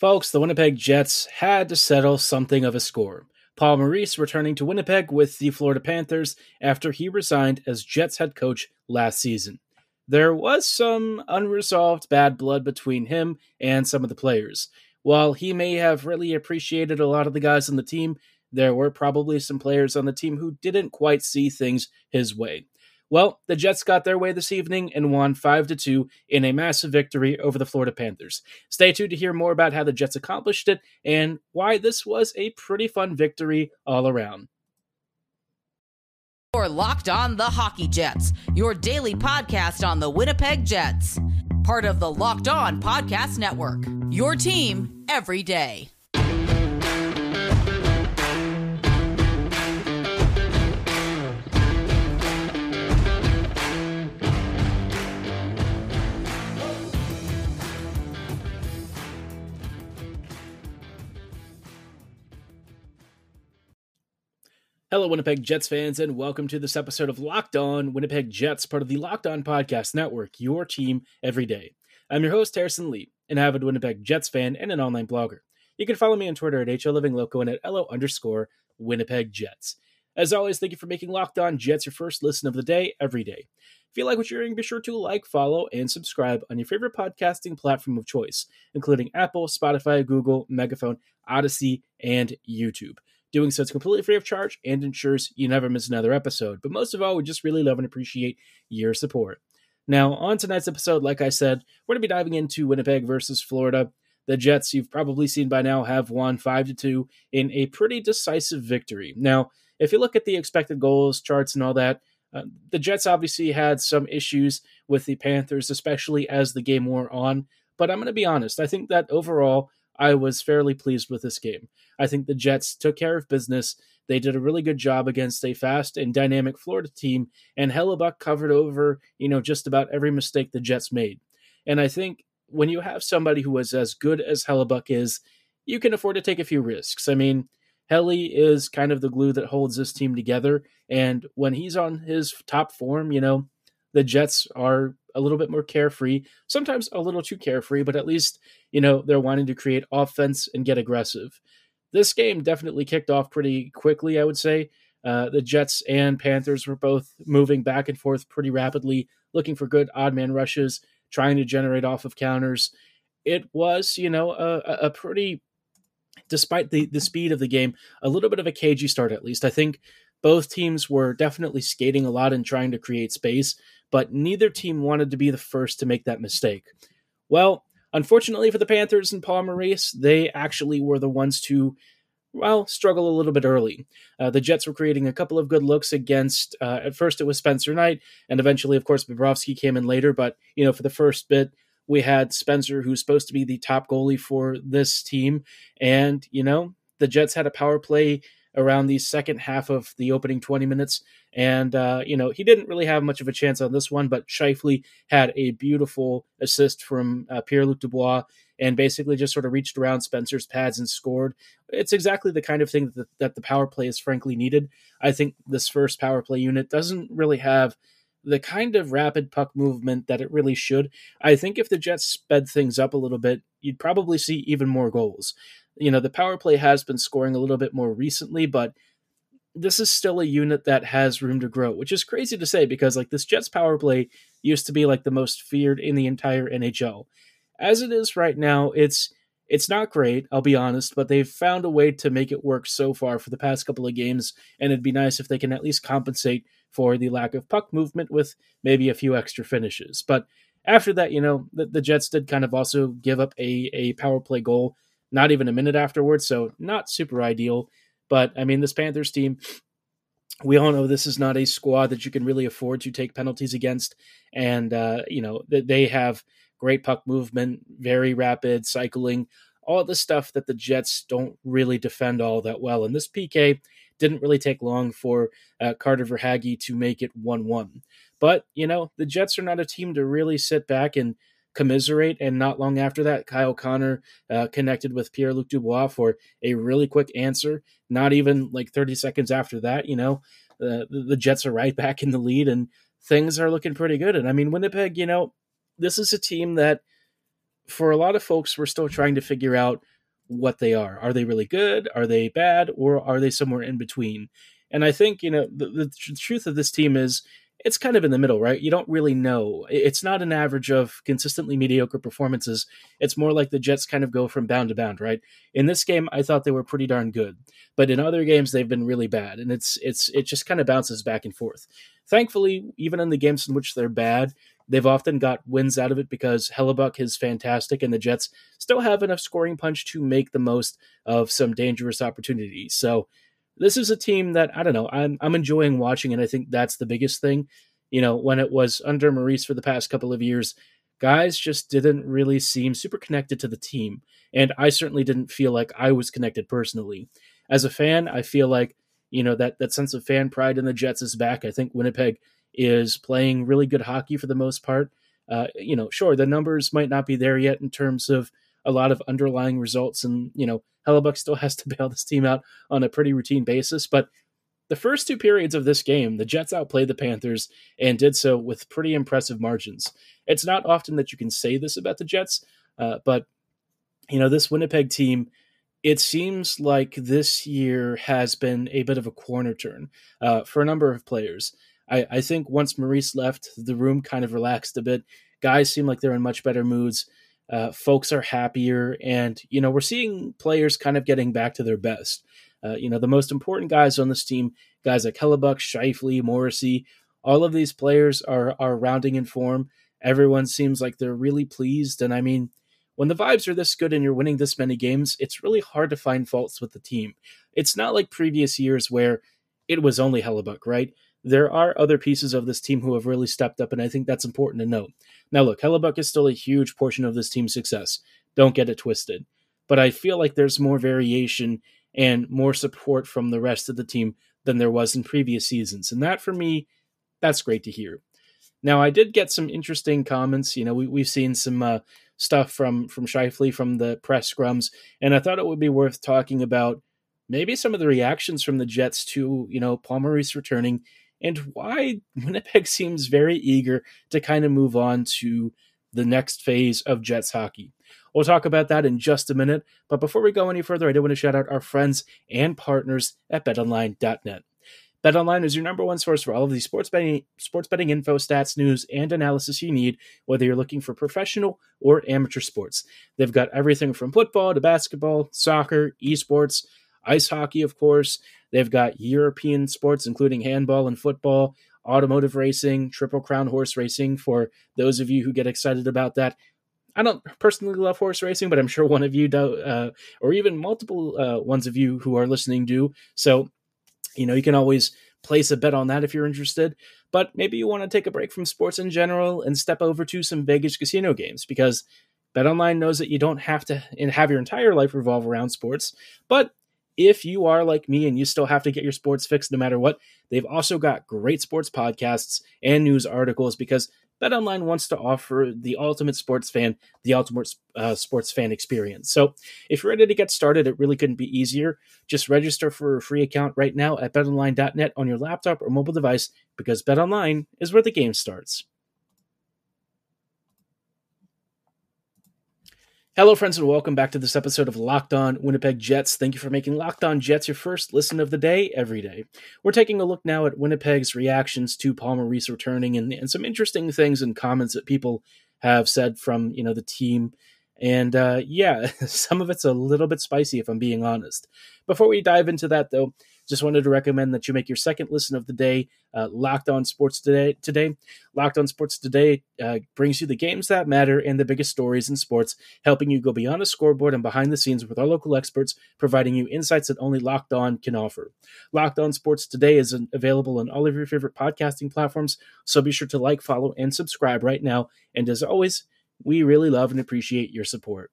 Folks, the Winnipeg Jets had to settle something of a score. Paul Maurice returning to Winnipeg with the Florida Panthers after he resigned as Jets head coach last season. There was some unresolved bad blood between him and some of the players. While he may have really appreciated a lot of the guys on the team, there were probably some players on the team who didn't quite see things his way. Well, the Jets got their way this evening and won 5 to 2 in a massive victory over the Florida Panthers. Stay tuned to hear more about how the Jets accomplished it and why this was a pretty fun victory all around. You're locked on the Hockey Jets, your daily podcast on the Winnipeg Jets. Part of the Locked On Podcast Network. Your team every day. Hello, Winnipeg Jets fans, and welcome to this episode of Locked On Winnipeg Jets, part of the Locked On Podcast Network, your team every day. I'm your host, Harrison Lee, an avid Winnipeg Jets fan and an online blogger. You can follow me on Twitter at HLivingLoco and at LO underscore Winnipeg Jets. As always, thank you for making Locked On Jets your first listen of the day every day. If you like what you're hearing, be sure to like, follow, and subscribe on your favorite podcasting platform of choice, including Apple, Spotify, Google, Megaphone, Audacy, and YouTube. Doing so is completely free of charge and ensures you never miss another episode. But most of all, we just really love and appreciate your support. Now, on tonight's episode, like I said, we're going to be diving into Winnipeg versus Florida. The Jets, you've probably seen by now, have won 5 to 2 in a pretty decisive victory. Now, if you look at the expected goals charts and all that, uh, the Jets obviously had some issues with the Panthers, especially as the game wore on. But I'm going to be honest, I think that overall, I was fairly pleased with this game. I think the Jets took care of business. They did a really good job against a fast and dynamic Florida team, and Hellebuyck covered over, you know, just about every mistake the Jets made. And I think when you have somebody who is as good as Hellebuyck is, you can afford to take a few risks. I mean, Helly is kind of the glue that holds this team together, and when he's on his top form, you know, the Jets are a little bit more carefree, sometimes a little too carefree, but at least, you know, they're wanting to create offense and get aggressive. This game definitely kicked off pretty quickly, I would say. Uh, the Jets and Panthers were both moving back and forth pretty rapidly, looking for good odd man rushes, trying to generate off of counters. It was, you know, a, a pretty, despite the, the speed of the game, a little bit of a cagey start at least. I think both teams were definitely skating a lot and trying to create space, but neither team wanted to be the first to make that mistake. Well, unfortunately for the Panthers and Paul Maurice, they actually were the ones to well, struggle a little bit early. Uh, the Jets were creating a couple of good looks against, uh, at first it was Spencer Knight, and eventually, of course, Bobrovsky came in later. But, you know, for the first bit, we had Spencer, who's supposed to be the top goalie for this team. And, you know, the Jets had a power play around the second half of the opening 20 minutes. And, uh, you know, he didn't really have much of a chance on this one, but Scheifele had a beautiful assist from uh, Pierre Luc Dubois and basically just sort of reached around Spencer's pads and scored. It's exactly the kind of thing that, that the power play is frankly needed. I think this first power play unit doesn't really have the kind of rapid puck movement that it really should. I think if the Jets sped things up a little bit, you'd probably see even more goals you know, the power play has been scoring a little bit more recently, but this is still a unit that has room to grow, which is crazy to say because like this Jets power play used to be like the most feared in the entire NHL. As it is right now, it's it's not great, I'll be honest, but they've found a way to make it work so far for the past couple of games, and it'd be nice if they can at least compensate for the lack of puck movement with maybe a few extra finishes. But after that, you know, the, the Jets did kind of also give up a, a power play goal not even a minute afterwards. So not super ideal. But I mean, this Panthers team, we all know this is not a squad that you can really afford to take penalties against. And, uh, you know, they have great puck movement, very rapid cycling, all the stuff that the Jets don't really defend all that well. And this PK didn't really take long for uh, Carter Verhaeghe to make it 1 1. But, you know, the Jets are not a team to really sit back and commiserate. And not long after that, Kyle Connor uh, connected with Pierre Luc Dubois for a really quick answer. Not even like 30 seconds after that, you know, uh, the, the Jets are right back in the lead and things are looking pretty good. And I mean, Winnipeg, you know, this is a team that for a lot of folks, we're still trying to figure out what they are. Are they really good? Are they bad? Or are they somewhere in between? And I think, you know, the, the truth of this team is it's kind of in the middle, right? You don't really know. It's not an average of consistently mediocre performances. It's more like the Jets kind of go from bound to bound, right? In this game, I thought they were pretty darn good, but in other games they've been really bad, and it's it's it just kind of bounces back and forth. Thankfully, even in the games in which they're bad, they've often got wins out of it because Hellebuyck is fantastic, and the Jets still have enough scoring punch to make the most of some dangerous opportunities. So this is a team that I don't know. I'm I'm enjoying watching, and I think that's the biggest thing. You know, when it was under Maurice for the past couple of years, guys just didn't really seem super connected to the team, and I certainly didn't feel like I was connected personally. As a fan, I feel like you know that that sense of fan pride in the Jets is back. I think Winnipeg is playing really good hockey for the most part. Uh, you know, sure, the numbers might not be there yet in terms of a lot of underlying results, and you know, Hellebuyck still has to bail this team out on a pretty routine basis. But the first two periods of this game, the Jets outplayed the Panthers and did so with pretty impressive margins. It's not often that you can say this about the Jets, uh, but you know, this Winnipeg team. It seems like this year has been a bit of a corner turn uh, for a number of players. I, I think once Maurice left, the room kind of relaxed a bit. Guys seem like they're in much better moods. Uh, folks are happier, and you know we're seeing players kind of getting back to their best. Uh, you know the most important guys on this team, guys like Hellebuyck, Scheifele, Morrissey, all of these players are are rounding in form. Everyone seems like they're really pleased, and I mean, when the vibes are this good and you're winning this many games, it's really hard to find faults with the team. It's not like previous years where it was only Hellebuyck, right? There are other pieces of this team who have really stepped up, and I think that's important to note. Now, look, Hellebuyck is still a huge portion of this team's success. Don't get it twisted. But I feel like there's more variation and more support from the rest of the team than there was in previous seasons. And that, for me, that's great to hear. Now, I did get some interesting comments. You know, we, we've seen some uh, stuff from from Scheifele from the press scrums, and I thought it would be worth talking about maybe some of the reactions from the Jets to you know Paul returning and why Winnipeg seems very eager to kind of move on to the next phase of Jets hockey. We'll talk about that in just a minute, but before we go any further, I do want to shout out our friends and partners at betonline.net. BetOnline is your number one source for all of the sports betting, sports betting info, stats, news, and analysis you need, whether you're looking for professional or amateur sports. They've got everything from football to basketball, soccer, esports, ice hockey, of course. They've got European sports, including handball and football, automotive racing, Triple Crown horse racing for those of you who get excited about that. I don't personally love horse racing, but I'm sure one of you do, uh, or even multiple uh, ones of you who are listening do. So, you know, you can always place a bet on that if you're interested. But maybe you want to take a break from sports in general and step over to some Vegas casino games because BetOnline knows that you don't have to have your entire life revolve around sports, but if you are like me and you still have to get your sports fixed no matter what, they've also got great sports podcasts and news articles because BetOnline wants to offer the ultimate sports fan the ultimate uh, sports fan experience. So, if you're ready to get started, it really couldn't be easier. Just register for a free account right now at betonline.net on your laptop or mobile device because BetOnline is where the game starts. Hello, friends, and welcome back to this episode of Locked On Winnipeg Jets. Thank you for making Locked On Jets your first listen of the day every day. We're taking a look now at Winnipeg's reactions to Paul Maurice returning and, and some interesting things and comments that people have said from you know the team. And uh, yeah, some of it's a little bit spicy, if I'm being honest. Before we dive into that, though, just wanted to recommend that you make your second listen of the day uh, Locked On Sports Today. Today, Locked On Sports Today uh, brings you the games that matter and the biggest stories in sports, helping you go beyond the scoreboard and behind the scenes with our local experts, providing you insights that only Locked On can offer. Locked On Sports Today is available on all of your favorite podcasting platforms, so be sure to like, follow, and subscribe right now. And as always, we really love and appreciate your support.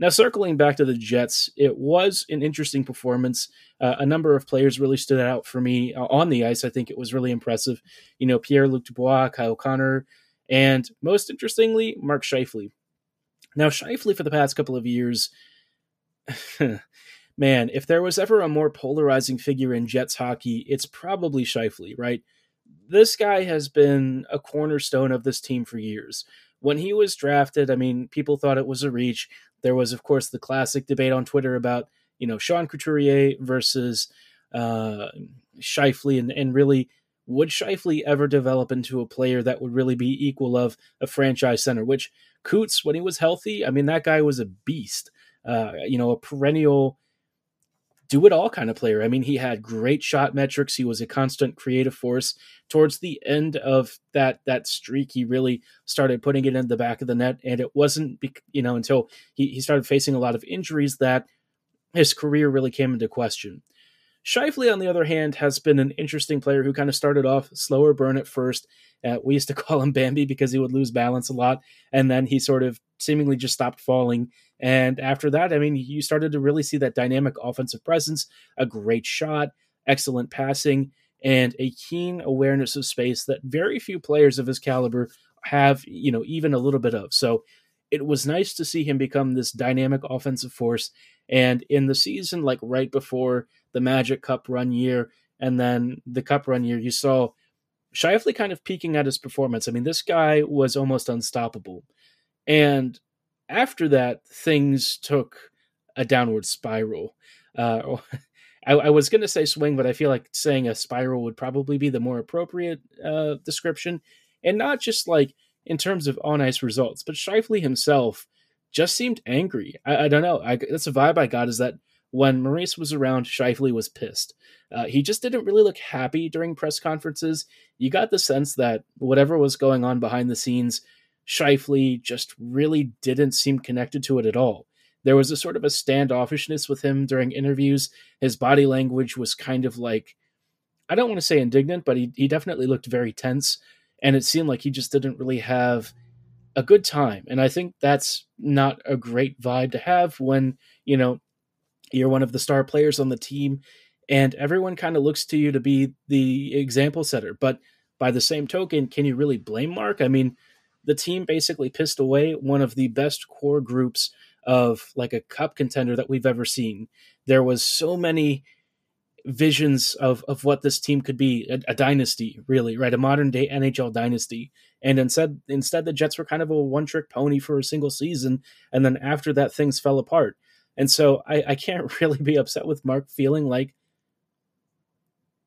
Now, circling back to the Jets, it was an interesting performance. Uh, a number of players really stood out for me uh, on the ice. I think it was really impressive. You know, Pierre Luc Dubois, Kyle Connor, and most interestingly, Mark Scheifele. Now, Scheifele for the past couple of years, man, if there was ever a more polarizing figure in Jets hockey, it's probably Scheifele, right? This guy has been a cornerstone of this team for years when he was drafted, I mean, people thought it was a reach. There was, of course, the classic debate on Twitter about, you know, Sean Couturier versus uh, Scheifele, and, and really, would Scheifele ever develop into a player that would really be equal of a franchise center? Which Coots, when he was healthy, I mean, that guy was a beast. Uh, you know, a perennial do it all kind of player. I mean, he had great shot metrics. He was a constant creative force. Towards the end of that that streak, he really started putting it in the back of the net, and it wasn't you know until he, he started facing a lot of injuries that his career really came into question. Scheifele, on the other hand, has been an interesting player who kind of started off slower burn at first. Uh, we used to call him Bambi because he would lose balance a lot, and then he sort of seemingly just stopped falling and after that, I mean, you started to really see that dynamic offensive presence, a great shot, excellent passing, and a keen awareness of space that very few players of his caliber have, you know, even a little bit of. So it was nice to see him become this dynamic offensive force. And in the season, like right before the Magic Cup run year and then the Cup run year, you saw Scheifele kind of peaking at his performance. I mean, this guy was almost unstoppable. And after that, things took a downward spiral. Uh, I, I, was going to say swing, but I feel like saying a spiral would probably be the more appropriate uh, description, and not just like in terms of on ice results, but Scheifele himself just seemed angry. I, I don't know. I, that's a vibe I got is that when Maurice was around, Scheifele was pissed. Uh, he just didn't really look happy during press conferences. You got the sense that whatever was going on behind the scenes Scheifele just really didn't seem connected to it at all. There was a sort of a standoffishness with him during interviews. His body language was kind of like, I don't want to say indignant, but he, he definitely looked very tense. And it seemed like he just didn't really have a good time. And I think that's not a great vibe to have when, you know, you're one of the star players on the team and everyone kind of looks to you to be the example setter. But by the same token, can you really blame Mark? I mean, the team basically pissed away one of the best core groups of like a cup contender that we've ever seen. There was so many visions of of what this team could be a, a, dynasty really right a modern day nhl dynasty and instead instead the jets were kind of a one trick pony for a single season and then after that things fell apart and so I, I can't really be upset with mark feeling like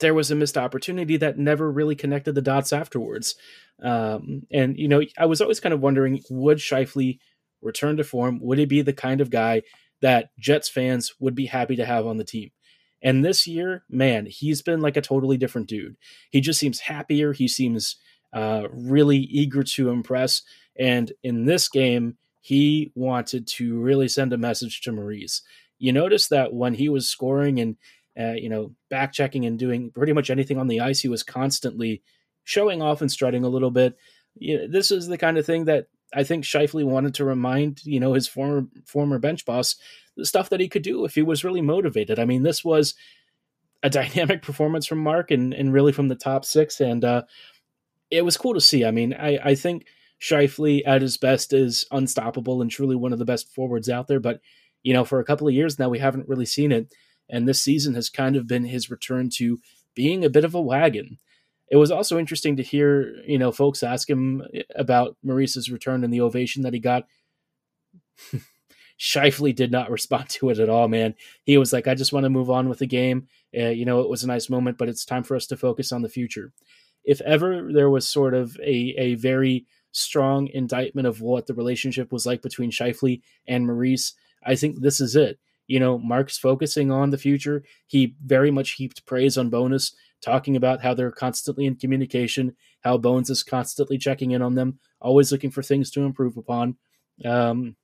there was a missed opportunity that never really connected the dots afterwards. Um, and you know, I was always kind of wondering, would Scheifele return to form? Would he be the kind of guy that Jets fans would be happy to have on the team? And this year, man, he's been like a totally different dude. He just seems happier. He seems uh, really eager to impress. And in this game, he wanted to really send a message to Maurice. You notice that when he was scoring and uh, you know, back checking and doing pretty much anything on the ice. He was constantly showing off and strutting a little bit. You know, this is the kind of thing that I think Scheifele wanted to remind, you know, his former former bench boss the stuff that he could do if he was really motivated. I mean, this was a dynamic performance from Mark and, and really from the top six. And uh, it was cool to see. I mean, I, I think Scheifele at his best is unstoppable and truly one of the best forwards out there. But, you know, for a couple of years now, we haven't really seen it. And this season has kind of been his return to being a bit of a wagon. It was also interesting to hear, you know, folks ask him about Maurice's return and the ovation that he got. Scheifele did not respond to it at all, man. He was like, I just want to move on with the game. Uh, you know, it was a nice moment, but it's time for us to focus on the future. If ever there was sort of a, a very strong indictment of what the relationship was like between Scheifele and Maurice, I think this is it you know, Mark's focusing on the future. He very much heaped praise on Bowness, talking about how they're constantly in communication, how Bones is constantly checking in on them, always looking for things to improve upon. Um,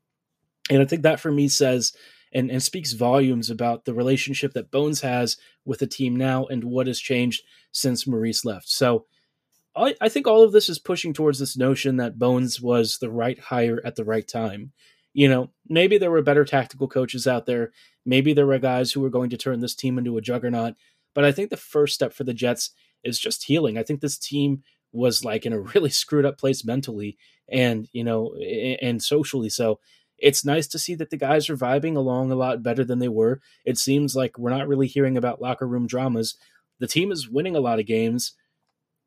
and I think that for me says and, and speaks volumes about the relationship that Bones has with the team now and what has changed since Maurice left. So I, I think all of this is pushing towards this notion that Bones was the right hire at the right time you know, maybe there were better tactical coaches out there. Maybe there were guys who were going to turn this team into a juggernaut. But I think the first step for the Jets is just healing. I think this team was like in a really screwed up place mentally and, you know, and socially. So it's nice to see that the guys are vibing along a lot better than they were. It seems like we're not really hearing about locker room dramas. The team is winning a lot of games.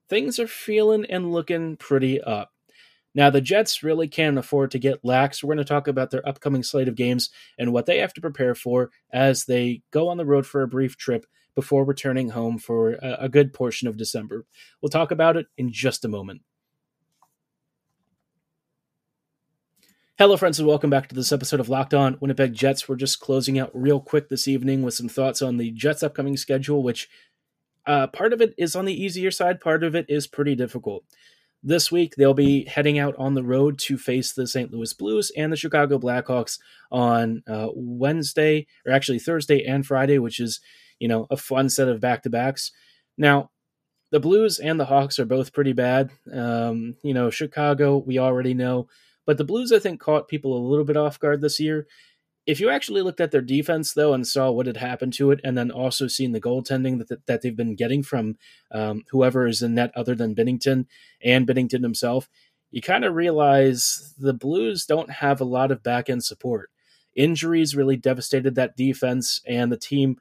Things are feeling and looking pretty up. Now, the Jets really can't afford to get lax. We're going to talk about their upcoming slate of games and what they have to prepare for as they go on the road for a brief trip before returning home for a, good portion of December. We'll talk about it in just a moment. Hello, friends, and welcome back to this episode of Locked On Winnipeg Jets. We're just closing out real quick this evening with some thoughts on the Jets' upcoming schedule, which uh, part of it is on the easier side, part of it is pretty difficult. This week, they'll be heading out on the road to face the St. Louis Blues and the Chicago Blackhawks on uh, Wednesday, or actually Thursday and Friday, which is, you know, a fun set of back to backs. Now, the Blues and the Hawks are both pretty bad. Um, you know, Chicago, we already know. But the Blues, I think, caught people a little bit off guard this year. If you actually looked at their defense, though, and saw what had happened to it, and then also seen the goaltending that, that they've been getting from um, whoever is in net other than Binnington and Binnington himself, you kind of realize the Blues don't have a lot of back end support. Injuries really devastated that defense, and the team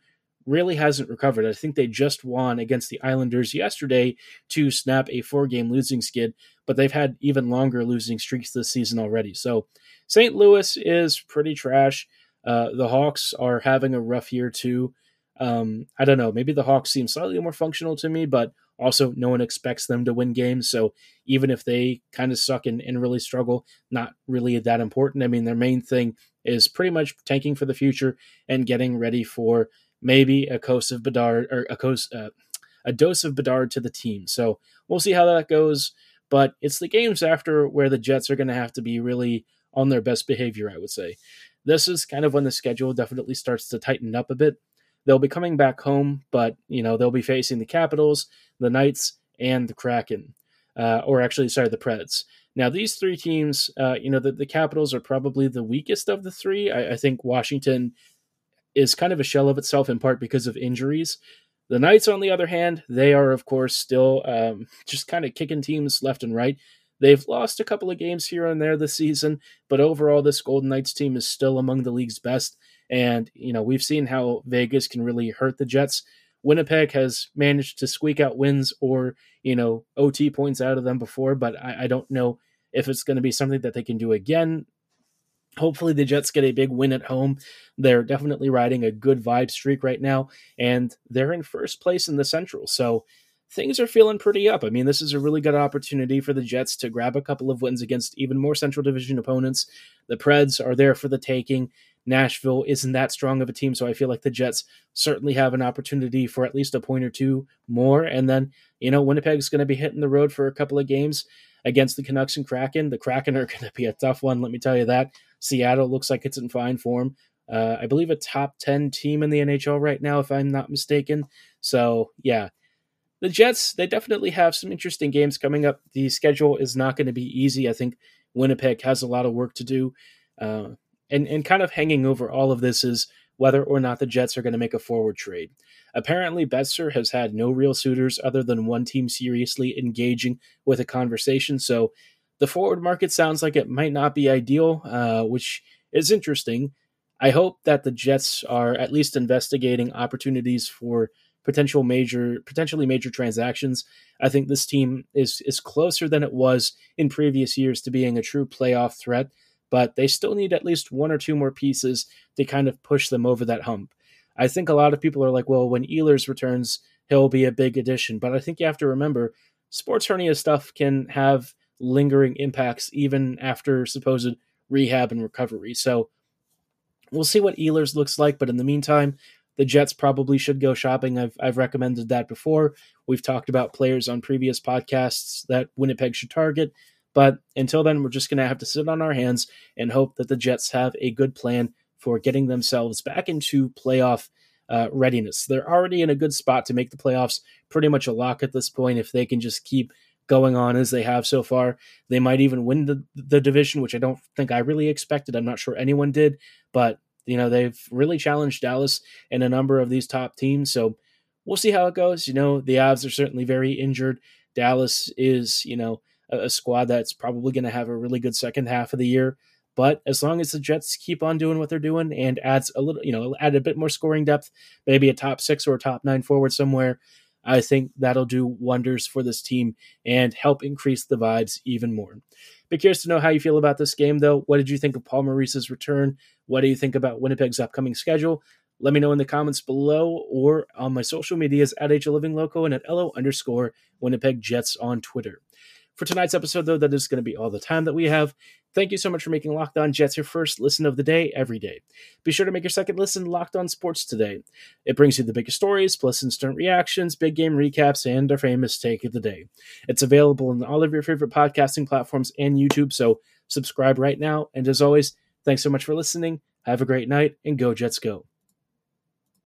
really hasn't recovered. I think they just won against the Islanders yesterday to snap a four game losing skid, but they've had even longer losing streaks this season already. So St. Louis is pretty trash. Uh, the Hawks are having a rough year too. Um, I don't know. Maybe the Hawks seem slightly more functional to me, but also no one expects them to win games. So even if they kind of suck and, and really struggle, not really that important. I mean, their main thing is pretty much tanking for the future and getting ready for maybe a dose of Bedard or a dose, uh, a dose of Bedard to the team. So we'll see how that goes. But it's the games after where the Jets are going to have to be really on their best behavior, I would say. This is kind of when the schedule definitely starts to tighten up a bit. They'll be coming back home, but you know they'll be facing the Capitals, the Knights, and the Kraken, uh, or actually, sorry, the Preds. Now, these three teams, uh, you know, the, the Capitals are probably the weakest of the three. I, I think Washington is kind of a shell of itself in part because of injuries. The Knights, on the other hand, they are, of course, still um, just kind of kicking teams left and right. They've lost a couple of games here and there this season, but overall, this Golden Knights team is still among the league's best. And, you know, we've seen how Vegas can really hurt the Jets. Winnipeg has managed to squeak out wins or, you know, OT points out of them before, but I, I don't know if it's going to be something that they can do again. Hopefully, the Jets get a big win at home. They're definitely riding a good vibe streak right now, and they're in first place in the Central. So, things are feeling pretty up. I mean, this is a really good opportunity for the Jets to grab a couple of wins against even more Central Division opponents. The Preds are there for the taking. Nashville isn't that strong of a team, so I feel like the Jets certainly have an opportunity for at least a point or two more. And then, you know, Winnipeg's going to be hitting the road for a couple of games against the Canucks and Kraken. The Kraken are going to be a tough one, let me tell you that. Seattle looks like it's in fine form. Uh, I believe a top 10 team in the NHL right now, if I'm not mistaken. So, yeah, the Jets, they definitely have some interesting games coming up. The schedule is not going to be easy. I think Winnipeg has a lot of work to do. Uh, and, and kind of hanging over all of this is whether or not the Jets are going to make a forward trade. Apparently, Boeser has had no real suitors other than one team seriously engaging with a conversation. So the forward market sounds like it might not be ideal, uh, which is interesting. I hope that the Jets are at least investigating opportunities for potential major potentially major transactions. I think this team is is closer than it was in previous years to being a true playoff threat, but they still need at least one or two more pieces to kind of push them over that hump. I think a lot of people are like, well, when Ehlers returns, he'll be a big addition, but I think you have to remember sports hernia stuff can have lingering impacts even after supposed rehab and recovery. So we'll see what Ehlers looks like, but in the meantime, the Jets probably should go shopping. I've I've recommended that before. We've talked about players on previous podcasts that Winnipeg should target. But until then, we're just going to have to sit on our hands and hope that the Jets have a good plan for getting themselves back into playoff uh, readiness. They're already in a good spot to make the playoffs, pretty much a lock at this point. If they can just keep going on as they have so far, they might even win the, the division, which I don't think I really expected. I'm not sure anyone did, but you know, they've really challenged Dallas and a number of these top teams. So we'll see how it goes. You know, the Avs are certainly very injured. Dallas is, you know, a, a squad that's probably going to have a really good second half of the year. But as long as the Jets keep on doing what they're doing and adds a little, you know, add a bit more scoring depth, maybe a top six or a top nine forward somewhere, I think that'll do wonders for this team and help increase the vibes even more. Be curious to know how you feel about this game, though. What did you think of Paul Maurice's return? What do you think about Winnipeg's upcoming schedule? Let me know in the comments below or on my social medias at HLivingLoco Living Loco and at LO underscore Winnipeg Jets on Twitter. For tonight's episode, though, that is going to be all the time that we have. Thank you so much for making Locked On Jets your first listen of the day every day. Be sure to make your second listen Locked On Sports today. It brings you the biggest stories, plus instant reactions, big game recaps, and our famous take of the day. It's available in all of your favorite podcasting platforms and YouTube, so subscribe right now. And as always, thanks so much for listening. Have a great night, and go Jets go.